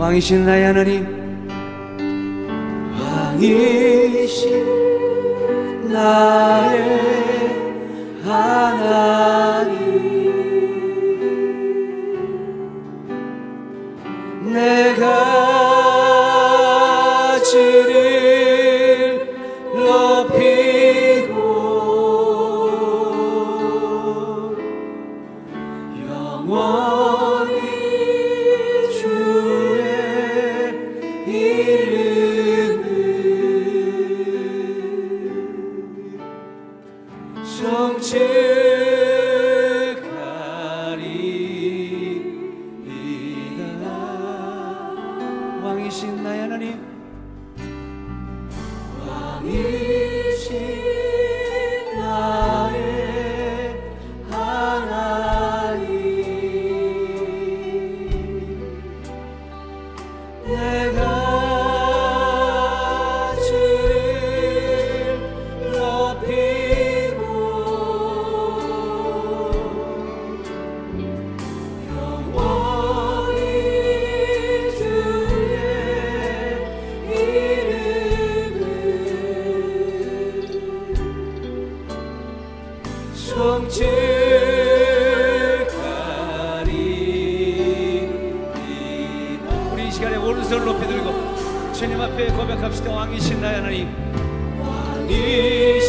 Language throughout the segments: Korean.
왕이신 나의 하나님. 왕이신 나의 하나님. 空气 축하리이다 우리 이 시간에 오른손을 높이 들고 주님 앞에 고백합시다. 왕이신 나의 하나님. 왕이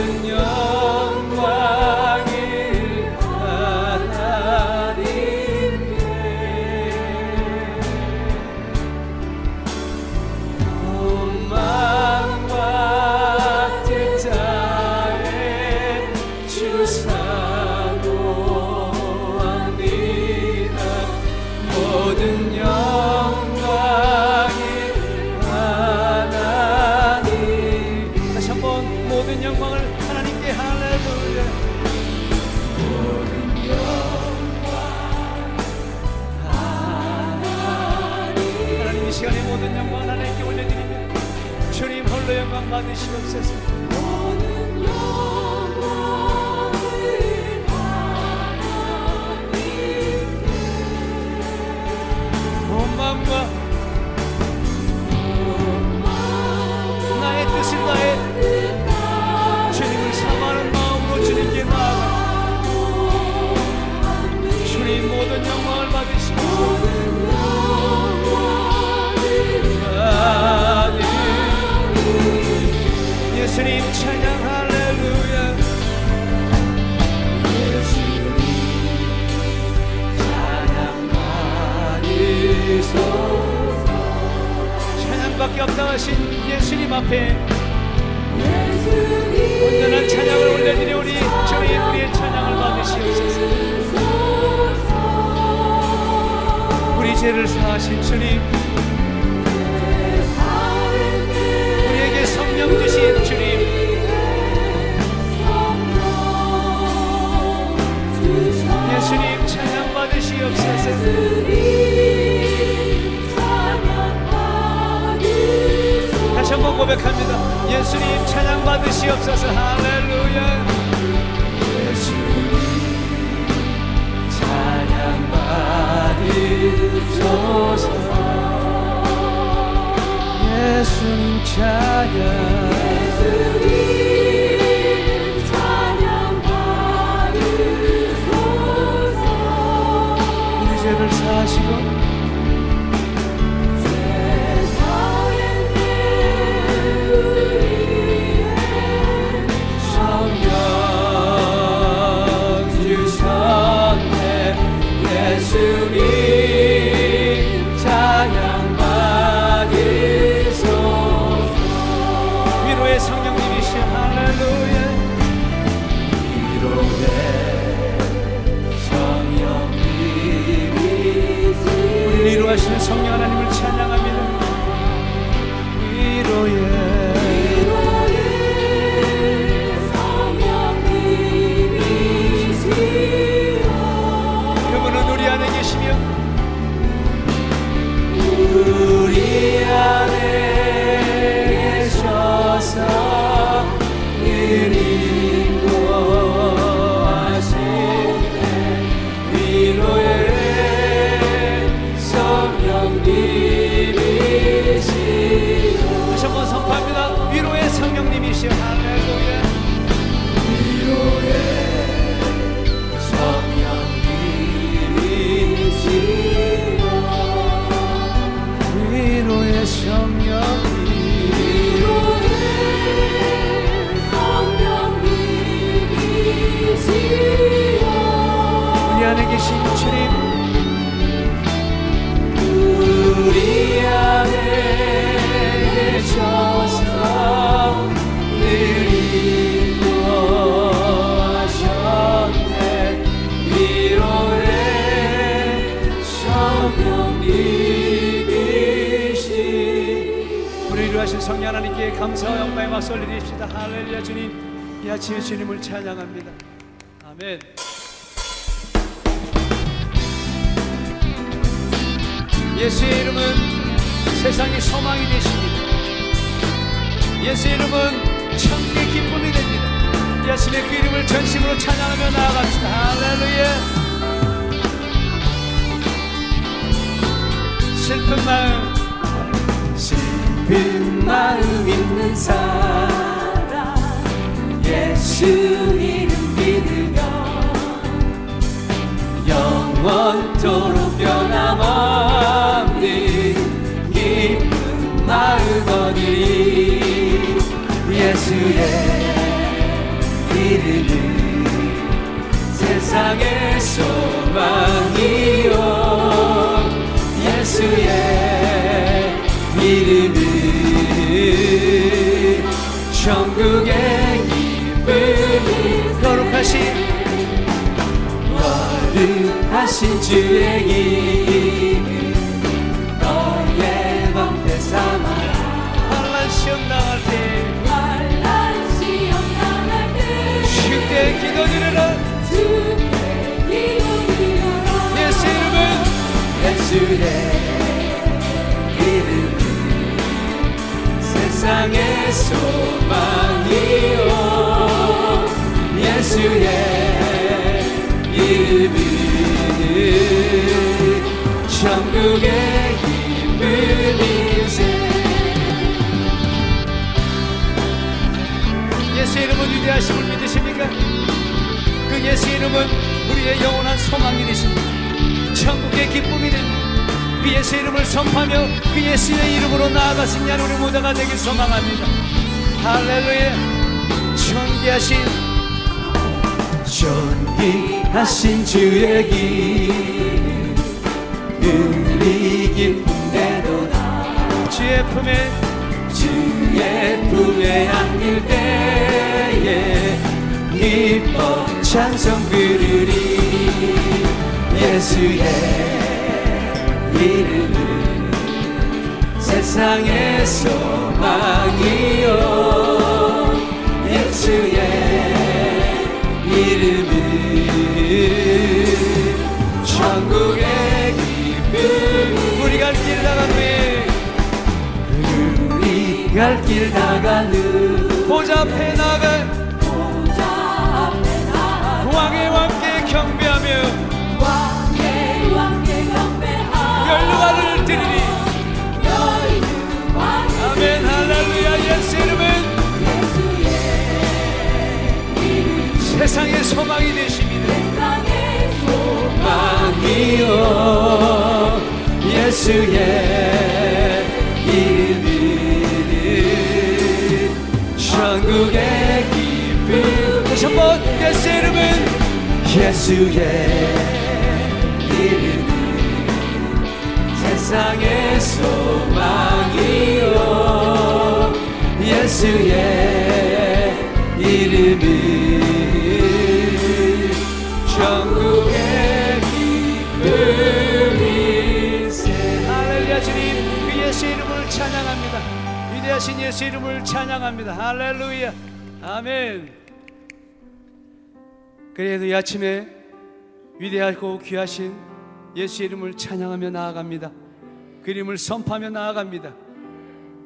Señor. 시간에 모든 영광 하나님께 올려드리며 주님 홀로 영광 받으시옵소서. 사신 예수님 앞에 온전한 찬양을 올려드리 우리 주님 우리의 찬양을 받으시옵소서. 우리 죄를 사하신 주님 우리에게 성령 주신 주님 예수님 찬양 받으시옵소서 고백합니다. 예수님 찬양 받으시옵소서. 할렐루야. 예수님 찬양 위로하신 성령 하나님께 감사와 영광의 박수 올려드립시다 할렐루야 주님 이 아침에 주님을 찬양합니다 아멘 예수의 이름은 세상의 소망이 되십니다. 예수의 이름은 천국의 기쁨이 됩니다. 이 아침에 그 이름을 전심으로 찬양하며 나아갑시다. 할렐루야. 슬픈 마음, 슬픈 마음 있는 사람, 예수 이름 믿으며 영원토록 변함없는 기쁜 마음 얻으리 예수의 이름은 세상의 소망 하신 주의 이 예수 이름은 우리의 영원한 소망이 되십니다. 천국의 기쁨이 됩니다. 그 예수 이름을 선포하며 그 예수의 이름으로 나아가신 야 우리 모두가 되길 소망합니다. 할렐루야. 존귀하신 존귀하신 주의 길. 우리 기쁨대로다 주의 품에 드릴 때에 기뻐 찬송 부르리 예수의 이름은 세상의 소망이요. 예수의 이름은 천국의 기쁨 우리 갈 길 나가는 우리 갈 길 나가는 보좌 앞에 세상의 소망이 되십니다. 세상의 소망 소망이요 예수의 이름은 천국의 기쁨. 다시 한번 예수 이름은 예수의 이름은 세상의 소망이요 예수의 이름은 위대하신 예수 이름을 찬양합니다. 할렐루야. 아멘. 그래도 이 아침에 위대하고 귀하신 예수 이름을 찬양하며 나아갑니다. 그 이름을 선포하며 나아갑니다.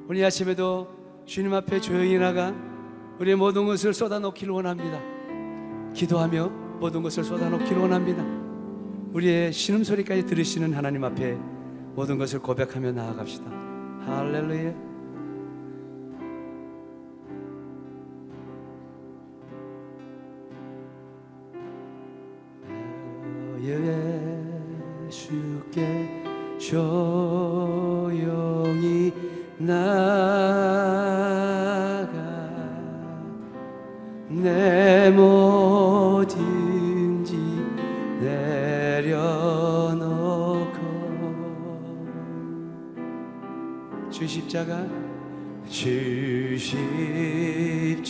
오늘 이 아침에도 주님 앞에 조용히 나가 우리의 모든 것을 쏟아놓기를 원합니다. 기도하며 모든 것을 쏟아놓기를 원합니다. 우리의 신음소리까지 들으시는 하나님 앞에 모든 것을 고백하며 나아갑시다. 할렐루야 조용히 나가 내 뭐든지 내려놓고 주 십자가 주 십자가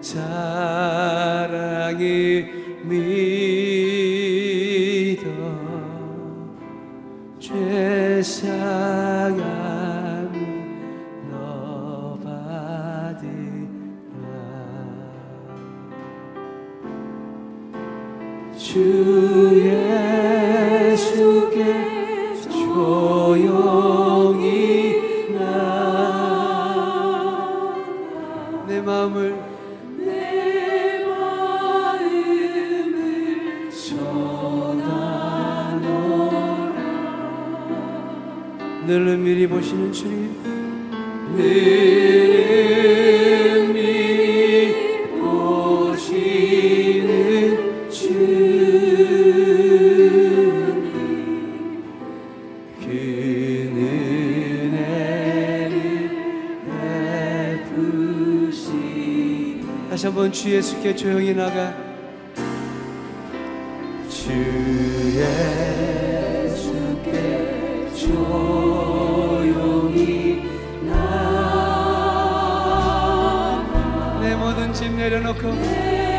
사랑을 믿 죄 주 예수께 조용히 나가. 주 예수께 조용히 나가. 내 모든 짐 내려놓고 내려놓고.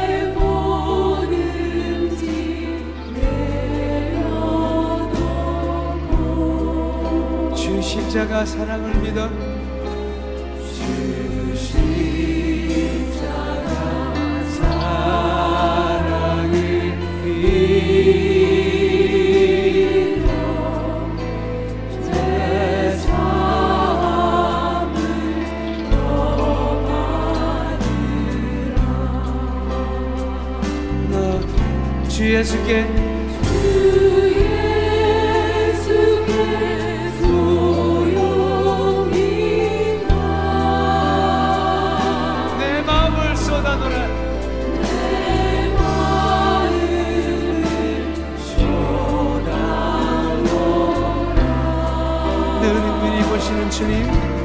주 십자가 사랑을 믿어 주 예수께. 주 예수께 조용히 나내 마음을 쏟아놓으라. 내 마음을 늘 은밀히 보시는 주님 은밀히 보시는 주님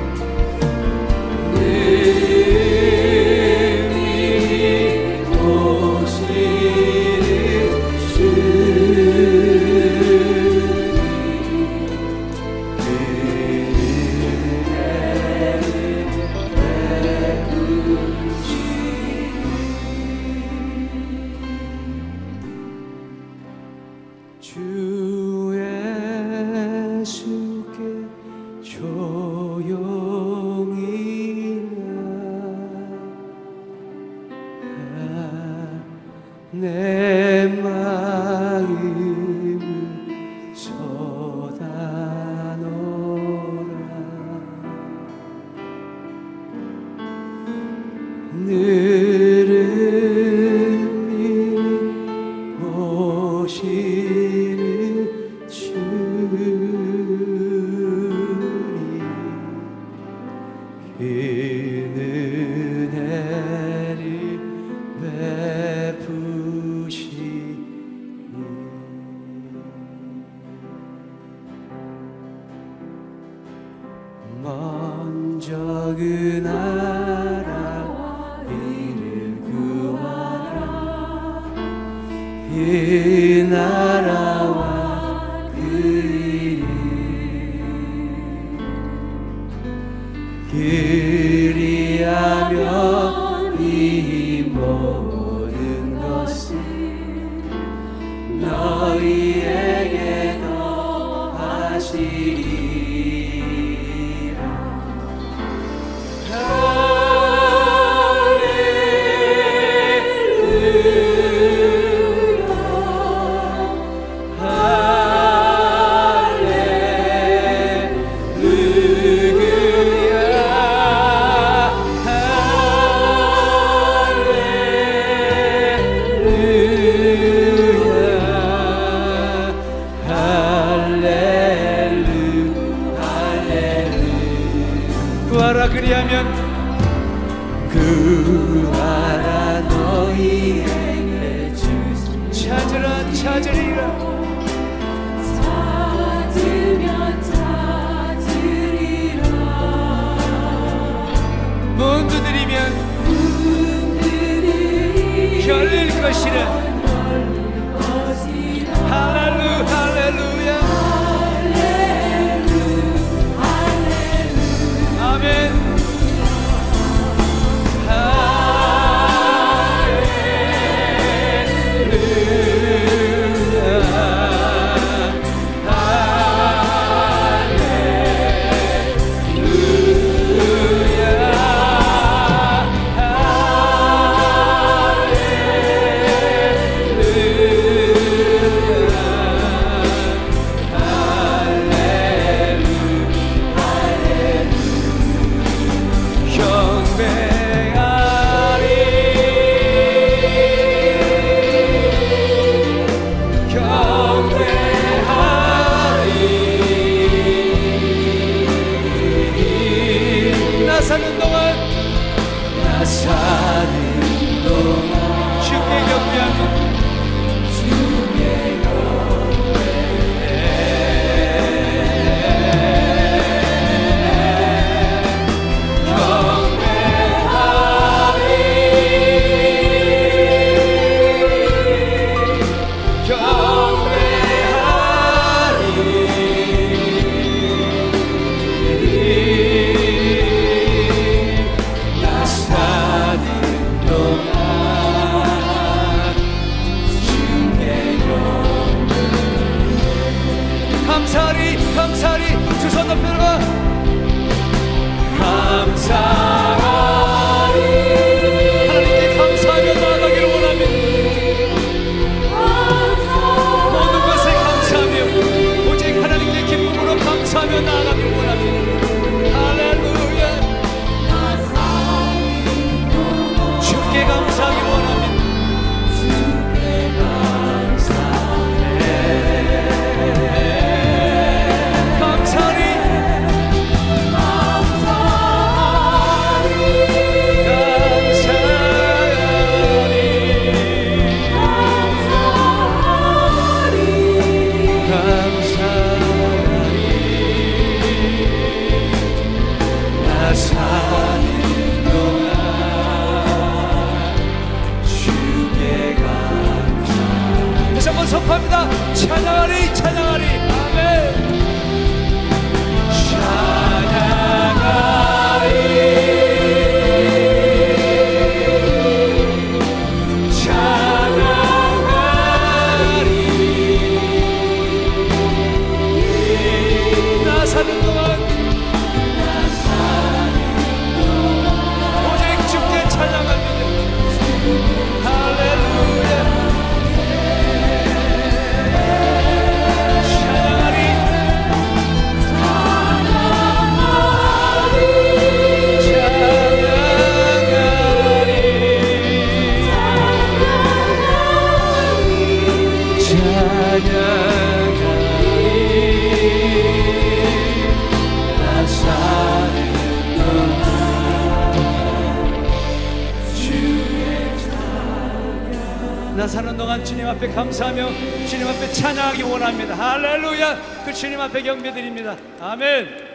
너희에게 더하시리 구하라 그리하면 구하라 너희에게 주시 찾으라 찾으리라. 찾으면 찾으리라. 문 두드리면 열릴 것이라 찬양하기 원합니다. 할렐루야! 그 주님 앞에 경배드립니다. 아멘.